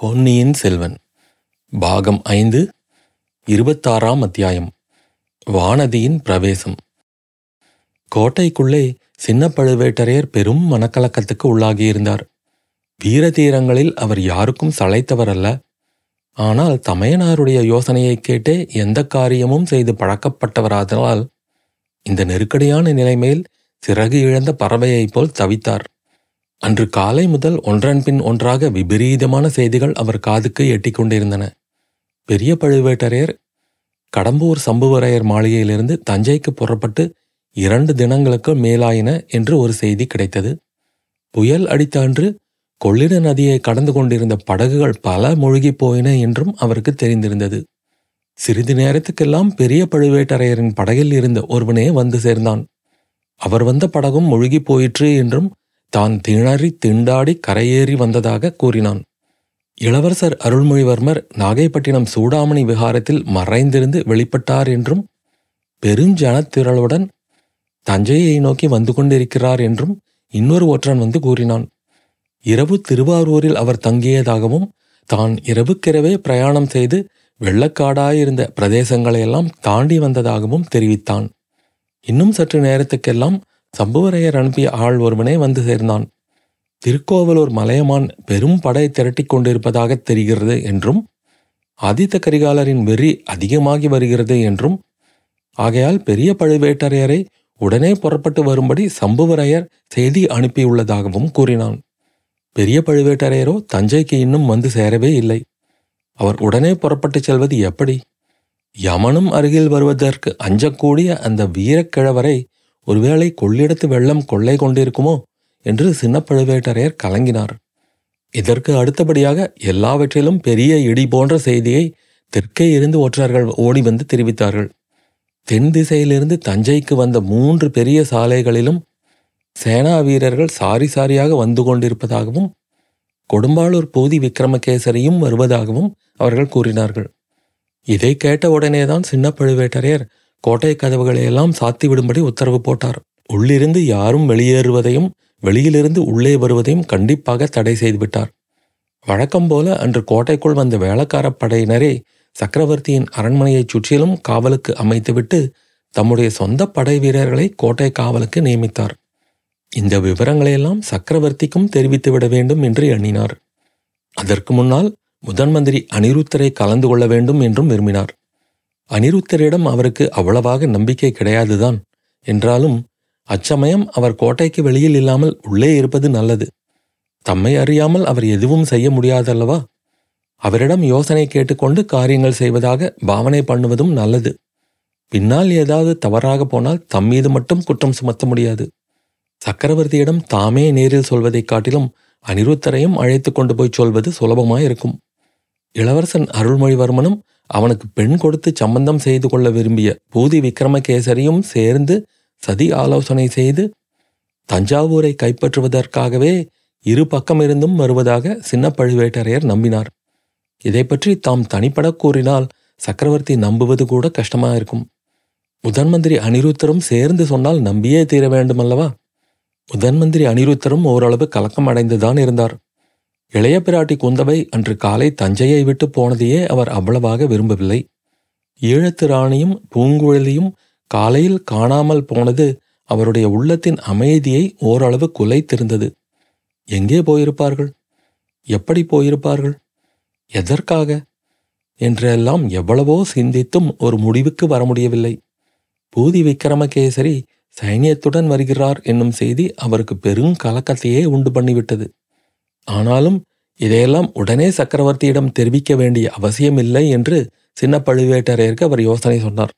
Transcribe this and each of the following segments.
பொன்னியின் செல்வன். பாகம் ஐந்து இருபத்தாறாம் அத்தியாயம். வானதியின் பிரவேசம். கோட்டைக்குள்ளே சின்ன பழுவேட்டரையர் பெரும் மனக்கலக்கத்துக்கு உள்ளாகியிருந்தார். வீரதீரங்களில் அவர் யாருக்கும் சளைத்தவர் அல்ல ஆனால் தமையனாருடைய யோசனையைக் கேட்டே எந்த காரியமும் செய்து பழக்கப்பட்டவராதலால் இந்த நெருக்கடியான நிலைமையில் சிறகு இழந்த பறவையைப் போல் தவித்தார். அன்று காலை முதல் ஒன்றன் பின் ஒன்றாக விபரீதமான செய்திகள் அவர் காதுக்கு எட்டிக்கொண்டிருந்தன பெரிய பழுவேட்டரையர் கடம்பூர் சம்புவரையர் மாளிகையிலிருந்து தஞ்சைக்கு புறப்பட்டு இரண்டு தினங்களுக்கு மேலாயின என்று ஒரு செய்தி கிடைத்தது. புயல் அடித்த அன்று கொள்ளிட நதியை கடந்து கொண்டிருந்த படகுகள் பல மூழ்கிப் போயின என்றும் அவருக்கு தெரிந்திருந்தது. சிறிது நேரத்துக்கெல்லாம் பெரிய பழுவேட்டரையரின் படகில் இருந்த ஒருவனே வந்து சேர்ந்தான். அவர் வந்த படகும் முழுகிப் போயிற்று என்றும் தான் திணறி திண்டாடி கரையேறி வந்ததாக கூறினான். இளவரசர் அருள்மொழிவர்மர் நாகைப்பட்டினம் சூடாமணி விகாரத்தில் மறைந்திருந்து வெளிப்பட்டார் என்றும் பெருஞ்சனத்திரளுடன் தஞ்சையை நோக்கி வந்து கொண்டிருக்கிறார் என்றும் இன்னொரு ஒற்றன் வந்து கூறினான். இரவு திருவாரூரில் அவர் தங்கியதாகவும் தான் இரவுக்கிரவே பிரயாணம் செய்து வெள்ளக்காடாயிருந்த பிரதேசங்களையெல்லாம் தாண்டி வந்ததாகவும் தெரிவித்தான். இன்னும் சற்று நேரத்துக்கெல்லாம் சம்புவரையர் அனுப்பிய ஆள் ஒருவனே வந்து சேர்ந்தான். திருக்கோவலூர் மலையமான் பெரும் படை திரட்டிக் கொண்டிருப்பதாக தெரிகிறது என்றும் ஆதித்த கரிகாலரின் வெறி அதிகமாகி வருகிறது என்றும் ஆகையால் பெரிய பழுவேட்டரையரை உடனே புறப்பட்டு வரும்படி சம்புவரையர் செய்தி அனுப்பியுள்ளதாகவும் கூறினான். பெரிய பழுவேட்டரையரோ தஞ்சைக்கு இன்னும் வந்து சேரவே இல்லை. அவர் உடனே புறப்பட்டுச் செல்வது எப்படி? யமனும் அருகில் வருவதற்கு அஞ்சக்கூடிய அந்த வீரக்கிழவரை ஒருவேளை கொள்ளிடத்து வெள்ளம் கொள்ளை கொண்டிருக்குமோ என்று சின்ன பழுவேட்டரையர் கலங்கினார். இதற்கு அடுத்தபடியாக எல்லாவற்றிலும் பெரிய இடி போன்ற செய்தியை தெற்கே இருந்து ஒற்றர்கள் ஓடி வந்து தெரிவித்தார்கள். தென் திசையிலிருந்து தஞ்சைக்கு வந்த மூன்று பெரிய சாலைகளிலும் சேனா வீரர்கள் சாரி சாரியாக வந்து கொண்டிருப்பதாகவும் கொடும்பாளூர் பூதி விக்ரமகேசரியும் வருவதாகவும் அவர்கள் கூறினார்கள். இதை கேட்ட உடனேதான் சின்ன பழுவேட்டரையர் கோட்டை கதவுகளையெல்லாம் சாத்திவிடும்படி உத்தரவு போட்டார். உள்ளிருந்து யாரும் வெளியேறுவதையும் வெளியிலிருந்து உள்ளே வருவதையும் கண்டிப்பாக தடை செய்துவிட்டார் வழக்கம் போல அன்று கோட்டைக்குள் வந்த வேளக்கார படையினரே சக்கரவர்த்தியின் அரண்மனையைச் சுற்றிலும் காவலுக்கு அமைத்துவிட்டு தம்முடைய சொந்த படை வீரர்களை கோட்டை காவலுக்கு நியமித்தார். இந்த விவரங்களையெல்லாம் சக்கரவர்த்திக்கும் தெரிவித்துவிட வேண்டும் என்று எண்ணினார். அதற்கு முன்னால் முதன் மந்திரி அனிருத்தரை கலந்து கொள்ள வேண்டும் என்றும் விரும்பினார். அனிருத்தரிடம் அவருக்கு அவ்வளவாக நம்பிக்கை கிடையாதுதான். என்றாலும் அச்சமயம் அவர் கோட்டைக்கு வெளியில் இல்லாமல் உள்ளே இருப்பது நல்லது. தம்மை அறியாமல் அவர் எதுவும் செய்ய முடியாதல்லவா? அவரிடம் யோசனை கேட்டுக்கொண்டு காரியங்கள் செய்வதாக பாவனை பண்ணுவதும் நல்லது. பின்னால் ஏதாவது தவறாக போனால் தம் மீது மட்டும் குற்றம் சுமத்த முடியாது. சக்கரவர்த்தியிடம் தாமே நேரில் சொல்வதைக் காட்டிலும் அனிருத்தரையும் அழைத்து கொண்டு போய் சொல்வது சுலபமாயிருக்கும். இளவரசன் அருள்மொழிவர்மனும் அவனுக்கு பெண் கொடுத்து சம்பந்தம் செய்து கொள்ள விரும்பிய பூதி விக்ரமகேசரியும் சேர்ந்து சதி ஆலோசனை செய்து தஞ்சாவூரை கைப்பற்றுவதற்காகவே இரு பக்கமிருந்தும் வருவதாக சின்ன பழுவேட்டரையர் நம்பினார். இதை பற்றி தாம் தனிப்பட கூறினால் சக்கரவர்த்தி நம்புவது கூட கஷ்டமாயிருக்கும். முதன் மந்திரி அனிருத்தரும் சேர்ந்து சொன்னால் நம்பியே தீர வேண்டுமல்லவா? முதன் மந்திரி அனிருத்தரும் ஓரளவு கலக்கம் அடைந்துதான் இருந்தார். இளைய பிராட்டி குந்தவை அன்று காலை தஞ்சையை விட்டு போனதையே அவர் அவ்வளவாக விரும்பவில்லை. ஈழத்து ராணியும் பூங்குழலியும் காலையில் காணாமல் போனது அவருடைய உள்ளத்தின் அமைதியை ஓரளவு குலைத்திருந்தது. எங்கே போயிருப்பார்கள்? எப்படி போயிருப்பார்கள்? எதற்காக? என்றெல்லாம் எவ்வளவோ சிந்தித்தும் ஒரு முடிவுக்கு வர முடியவில்லை. பூதி விக்ரமகேசரி சைனியத்துடன் வருகிறார் என்னும் செய்தி அவருக்கு பெரும் கலக்கத்தையே உண்டு பண்ணிவிட்டது. ஆனாலும் இதையெல்லாம் உடனே சக்கரவர்த்தியிடம் தெரிவிக்க வேண்டிய அவசியமில்லை என்று சின்ன பழுவேட்டரையருக்கு அவர் யோசனை சொன்னார்.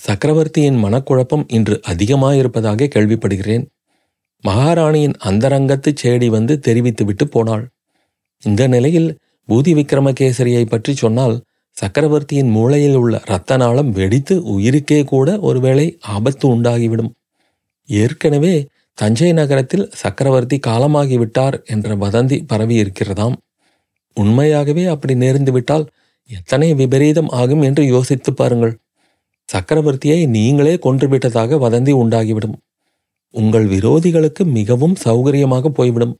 சக்கரவர்த்தியின் மனக்குழப்பம் இன்று அதிகமாயிருப்பதாக கேள்விப்படுகிறேன். மகாராணியின் அந்தரங்கத்து சேடி வந்து தெரிவித்துவிட்டு போனாள். இந்த நிலையில் பூதி விக்ரமகேசரியை பற்றி சொன்னால் சக்கரவர்த்தியின் மூளையில் உள்ள இரத்த நாளம் வெடித்து உயிருக்கே கூட ஒருவேளை ஆபத்து உண்டாகிவிடும். ஏற்கனவே தஞ்சை நகரத்தில் சக்கரவர்த்தி காலமாகிவிட்டார் என்ற வதந்தி பரவி இருக்கிறதாம் உண்மையாகவே அப்படி நேர்ந்துவிட்டால் எத்தனை விபரீதம் ஆகும் என்று யோசித்து பாருங்கள். சக்கரவர்த்தியை நீங்களே கொன்றுவிட்டதாக வதந்தி உண்டாகிவிடும். உங்கள் விரோதிகளுக்கு மிகவும் சௌகரியமாக போய்விடும்.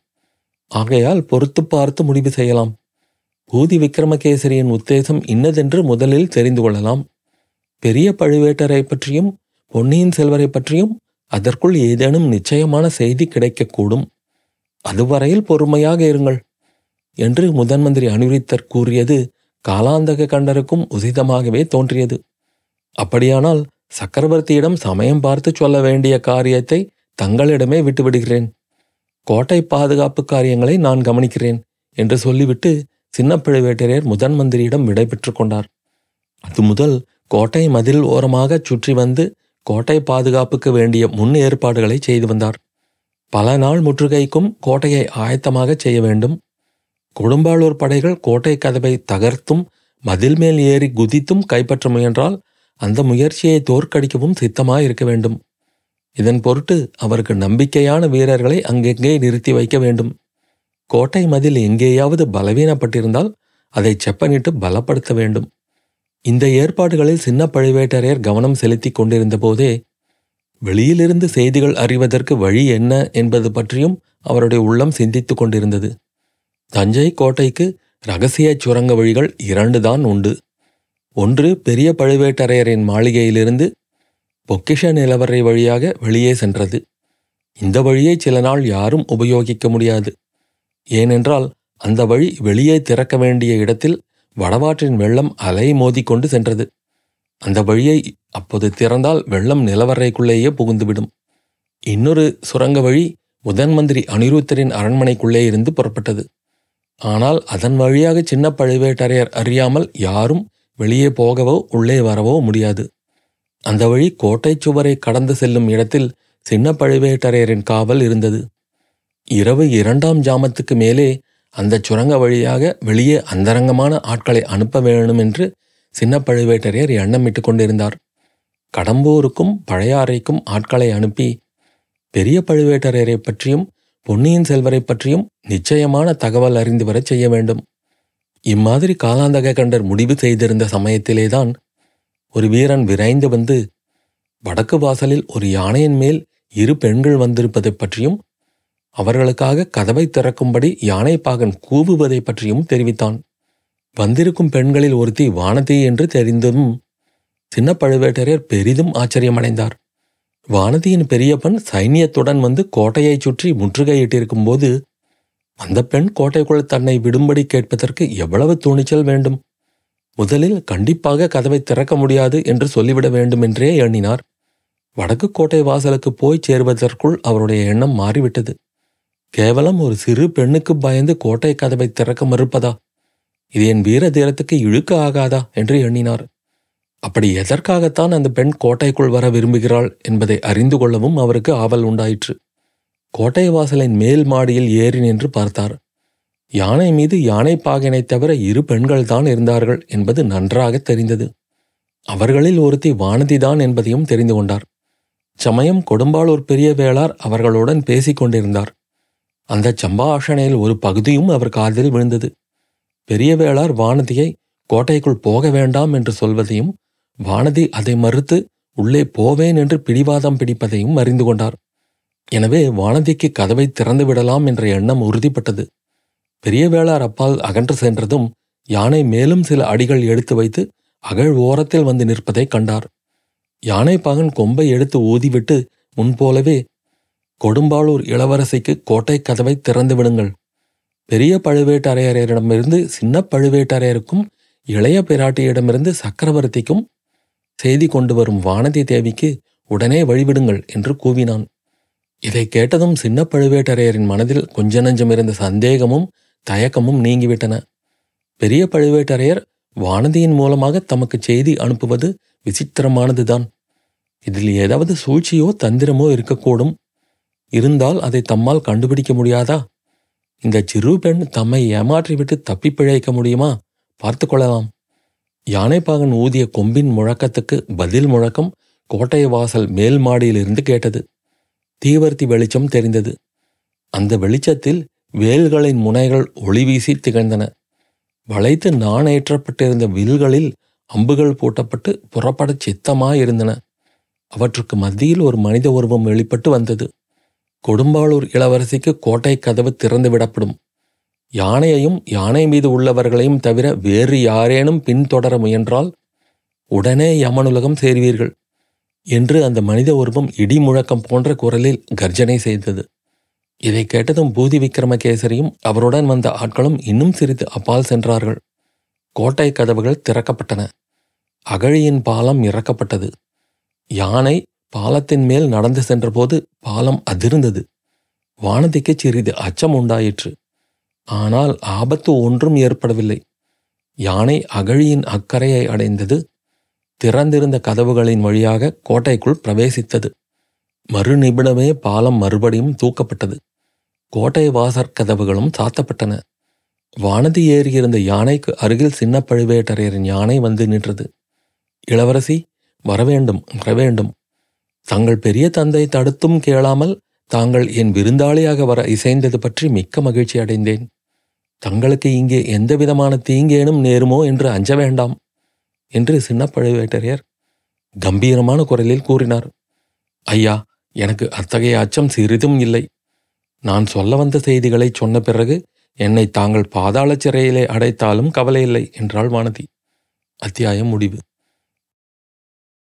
ஆகையால் பொறுத்து பார்த்து முடிவு செய்யலாம். பூதி விக்ரமகேசரியின் உத்தேசம் இன்னதென்று முதலில் தெரிந்து கொள்ளலாம். பெரிய பழுவேட்டரை பற்றியும் பொன்னியின் செல்வரை பற்றியும் அதற்குள் ஏதேனும் நிச்சயமான செய்தி கிடைக்கக்கூடும். அதுவரையில் பொறுமையாக இருங்கள். என்று முதன்மந்திரி அனுரித்தர் கூறியது காலாந்தக கண்டருக்கும் உசிதமாகவே தோன்றியது. அப்படியானால் சக்கரவர்த்தியிடம் சமயம் பார்த்து சொல்ல வேண்டிய காரியத்தை தங்களிடமே விட்டுவிடுகிறேன். கோட்டை பாதுகாப்பு காரியங்களை நான் கவனிக்கிறேன் என்று சொல்லிவிட்டு சின்ன பழுவேட்டரையர் முதன் மந்திரியிடம் விடை கொண்டார். அது முதல் கோட்டை மதில் ஓரமாக சுற்றி வந்து கோட்டை பாதுகாப்புக்கு வேண்டிய முன் ஏற்பாடுகளை செய்து வந்தார். பல நாள் முற்றுகைக்கும் கோட்டையை ஆயத்தமாக செய்ய வேண்டும். கொடும்பாளூர் படைகள் கோட்டை கதவை தகர்த்தும் மதில் மேல் ஏறி குதித்தும் கைப்பற்ற முயன்றால் அந்த முயற்சியை தோற்கடிக்கவும் சித்தமாக இருக்க வேண்டும். இதன் பொருட்டு அவருக்கு நம்பிக்கையான வீரர்களை அங்கெங்கே நிறுத்தி வைக்க வேண்டும். கோட்டை மதில் எங்கேயாவது பலவீனப்பட்டிருந்தால் அதை செப்பனிட்டு பலப்படுத்த வேண்டும். இந்த ஏற்பாடுகளில் சின்ன பழுவேட்டரையர் கவனம் செலுத்திக் கொண்டிருந்த போதே வெளியிலிருந்து செய்திகள் அறிவதற்கு வழி என்ன என்பது பற்றியும் அவருடைய உள்ளம் சிந்தித்துக் கொண்டிருந்தது. தஞ்சை கோட்டைக்கு ரகசிய சுரங்க வழிகள் இரண்டு தான் உண்டு. ஒன்று பெரிய பழுவேட்டரையரின் மாளிகையிலிருந்து பொக்கிஷ நிலவரை வழியாக வெளியே சென்றது. இந்த வழியை சில நாள் யாரும் உபயோகிக்க முடியாது. ஏனென்றால் அந்த வழி வெளியே திறக்க வேண்டிய இடத்தில் வடவாற்றின் வெள்ளம் அலை மோதிக்கொண்டு சென்றது. அந்த வழியை அப்போது திறந்தால் வெள்ளம் நிலவரைக்குள்ளேயே புகுந்துவிடும். இன்னொரு சுரங்க வழி முதன் மந்திரி அனிருத்தரின் அரண்மனைக்குள்ளே இருந்து புறப்பட்டது. ஆனால் அதன் வழியாக சின்ன பழுவேட்டரையர் அறியாமல் யாரும் வெளியே போகவோ உள்ளே வரவோ முடியாது. அந்த வழி கோட்டை சுவரை கடந்து செல்லும் இடத்தில் சின்ன பழுவேட்டரையரின் காவல் இருந்தது. இரவு இரண்டாம் ஜாமத்துக்கு மேலே அந்த சுரங்க வழியாக வெளியே அந்தரங்கமான ஆட்களை அனுப்ப வேணும் என்று சின்ன பழுவேட்டரையர் எண்ணமிட்டு கொண்டிருந்தார். கடம்பூருக்கும் பழையாறைக்கும் ஆட்களை அனுப்பி பெரிய பழுவேட்டரையரை பற்றியும் பொன்னியின் செல்வரை பற்றியும் நிச்சயமான தகவல் அறிந்து வரச் செய்ய வேண்டும். இம்மாதிரி காலாந்தக கண்டர் முடிவு செய்திருந்த சமயத்திலேதான் ஒரு வீரன் விரைந்து வந்து வடக்கு வாசலில் ஒரு யானையின் மேல் இரு பெண்கள் வந்திருப்பதைப் பற்றியும் அவர்களுக்காக கதவை திறக்கும்படி யானைப்பாகன் கூவுவதை பற்றியும் தெரிவித்தான். வந்திருக்கும் பெண்களில் ஒருத்தி வானதி என்று தெரிந்தும் சின்ன பழுவேட்டரையர் பெரிதும் ஆச்சரியமடைந்தார். வானதியின் பெரியப்பன் சைனியத்துடன் வந்து கோட்டையைச் சுற்றி முற்றுகையிட்டிருக்கும் போது அந்த பெண் கோட்டைக்குள் தன்னை விடும்படி கேட்பதற்கு எவ்வளவு துணிச்சல் வேண்டும்? முதலில் கண்டிப்பாக கதவை திறக்க முடியாது என்று சொல்லிவிட வேண்டும் என்றே எண்ணினார். வடக்கு கோட்டை வாசலுக்கு போய் சேர்வதற்குள் அவருடைய எண்ணம் மாறிவிட்டது. கேவலம் ஒரு சிறு பெண்ணுக்கு பயந்து கோட்டை கதவை திறக்க மறுப்பதா? இது என் வீர தீரத்துக்கு இழுக்க ஆகாதா? என்று எண்ணினார். அப்படி எதற்காகத்தான் அந்த பெண் கோட்டைக்குள் வர விரும்புகிறாள் என்பதை அறிந்து கொள்ளவும் அவருக்கு ஆவல் உண்டாயிற்று. கோட்டை வாசலின் மேல் மாடியில் ஏறி நின்று பார்த்தார். யானை மீது யானை பாகினை தவிர இரு பெண்கள் தான் இருந்தார்கள் என்பது நன்றாக தெரிந்தது. அவர்களில் ஒருத்தி வானதிதான் என்பதையும் தெரிந்து கொண்டார். சமயம் கொடும்பாளூர் பெரிய வேளார் அவர்களுடன் பேசிக் கொண்டிருந்தார். அந்த சம்பாஷணையில் ஒரு பகுதியும் அவர் காதில் விழுந்தது. பெரிய வேளார் வானதியை கோட்டைக்குள் போக வேண்டாம் என்று சொல்வதையும் வானதி அதை மறுத்து உள்ளே போவேன் என்று பிடிவாதம் பிடிப்பதையும் அறிந்து கொண்டார். எனவே வானதிக்கு கதவை திறந்து விடலாம் என்ற எண்ணம் உறுதிப்பட்டது. பெரிய வேளார் அப்பால் அகன்று சென்றதும் யானை மேலும் சில அடிகள் எடுத்து வைத்து அகழ் ஓரத்தில் வந்து நிற்பதை கண்டார். யானை பாகன் கொம்பை எடுத்து ஊதிவிட்டு முன்போலவே கொடும்பாளூர் இளவரசிக்கு கோட்டை கதவை திறந்து விடுங்கள். பெரிய பழுவேட்டரையரிடமிருந்து சின்ன பழுவேட்டரையருக்கும் இளைய பிராட்டியிடமிருந்து சக்கரவர்த்திக்கும் செய்தி கொண்டு வரும் வானதி தேவிக்கு உடனே வழிவிடுங்கள் என்று கூவினான். இதை கேட்டதும் சின்ன பழுவேட்டரையரின் மனதில் கொஞ்ச நஞ்சம் இருந்த சந்தேகமும் தயக்கமும் நீங்கிவிட்டன. பெரிய பழுவேட்டரையர் வானதியின் மூலமாக தமக்கு செய்தி அனுப்புவது விசித்திரமானதுதான். இதில் ஏதாவது சூழ்ச்சியோ தந்திரமோ இருக்கக்கூடும். இருந்தால் அதை தம்மால் கண்டுபிடிக்க முடியாதா? இந்த சிறு பெண் தம்மை ஏமாற்றிவிட்டு தப்பிப் பிழைக்க முடியுமா? பார்த்து கொள்ளலாம். யானைப்பாகன் ஊதிய கொம்பின் முழக்கத்துக்கு பதில் முழக்கம் கோட்டை வாசல் மேல் மாடியிலிருந்து கேட்டது. தீவர்த்தி வெளிச்சம் தெரிந்தது. அந்த வெளிச்சத்தில் வேல்களின் முனைகள் ஒளி வீசி திகழ்ந்தன. வளைத்து நாணேற்றப்பட்டிருந்த வில்களில் அம்புகள் பூட்டப்பட்டு புறப்படச் சித்தமாயிருந்தன. அவற்றுக்கு மத்தியில் ஒரு மனித உருவம் வெளிப்பட்டு வந்தது. கொடும்பாளூர் இளவரசிக்கு கோட்டை கதவு திறந்து விடப்படும் யானையையும் யானை மீது உள்ளவர்களையும் தவிர வேறு யாரேனும் பின்தொடர முயன்றால் உடனே யமனுலகம் சேர்வீர்கள் என்று அந்த மனித உருவம் இடி முழக்கம் போன்ற குரலில் கர்ஜனை செய்தது. இதை கேட்டதும் பூதி விக்ரமகேசரியும் அவருடன் வந்த ஆட்களும் இன்னும் சிறிது அப்பால் சென்றார்கள். கோட்டை கதவுகள் திறக்கப்பட்டன. அகழியின் பாலம் இறக்கப்பட்டது. யானை பாலத்தின் மேல் நடந்து சென்றபோது பாலம் அதிர்ந்தது. வானதிக்கு சிறிது அச்சம் உண்டாயிற்று. ஆனால் ஆபத்து ஒன்றும் ஏற்படவில்லை. யானை அகழியின் அக்கறையை அடைந்தது. திறந்திருந்த கதவுகளின் வழியாக கோட்டைக்குள் பிரவேசித்தது. மறுநிமிடமே பாலம் மறுபடியும் தூக்கப்பட்டது. கோட்டை வாசற் கதவுகளும் சாத்தப்பட்டன வானதி ஏறியிருந்த யானைக்கு அருகில் சின்ன பழுவேட்டரையரின் யானை வந்து நின்றது. இளவரசி வரவேண்டும் வரவேண்டும் தங்கள் பெரிய தந்தை தடுத்தும் கேளாமல் தாங்கள் என் விருந்தாளியாக வர இசைந்தது பற்றி மிக்க மகிழ்ச்சி அடைந்தேன். தங்களுக்கு இங்கே எந்தவிதமான தீங்கேனும் நேருமோ என்று அஞ்ச வேண்டாம் என்று சின்ன பழுவேட்டரையர் கம்பீரமான குரலில் கூறினார். ஐயா எனக்கு அத்தகைய அச்சம் சிறிதும் இல்லை. நான் சொல்ல வந்த செய்திகளை சொன்ன பிறகு என்னை தாங்கள் பாதாள சிறையிலே அடைத்தாலும் கவலையில்லை என்றாள் வானதி. அத்தியாயம் முடிவு.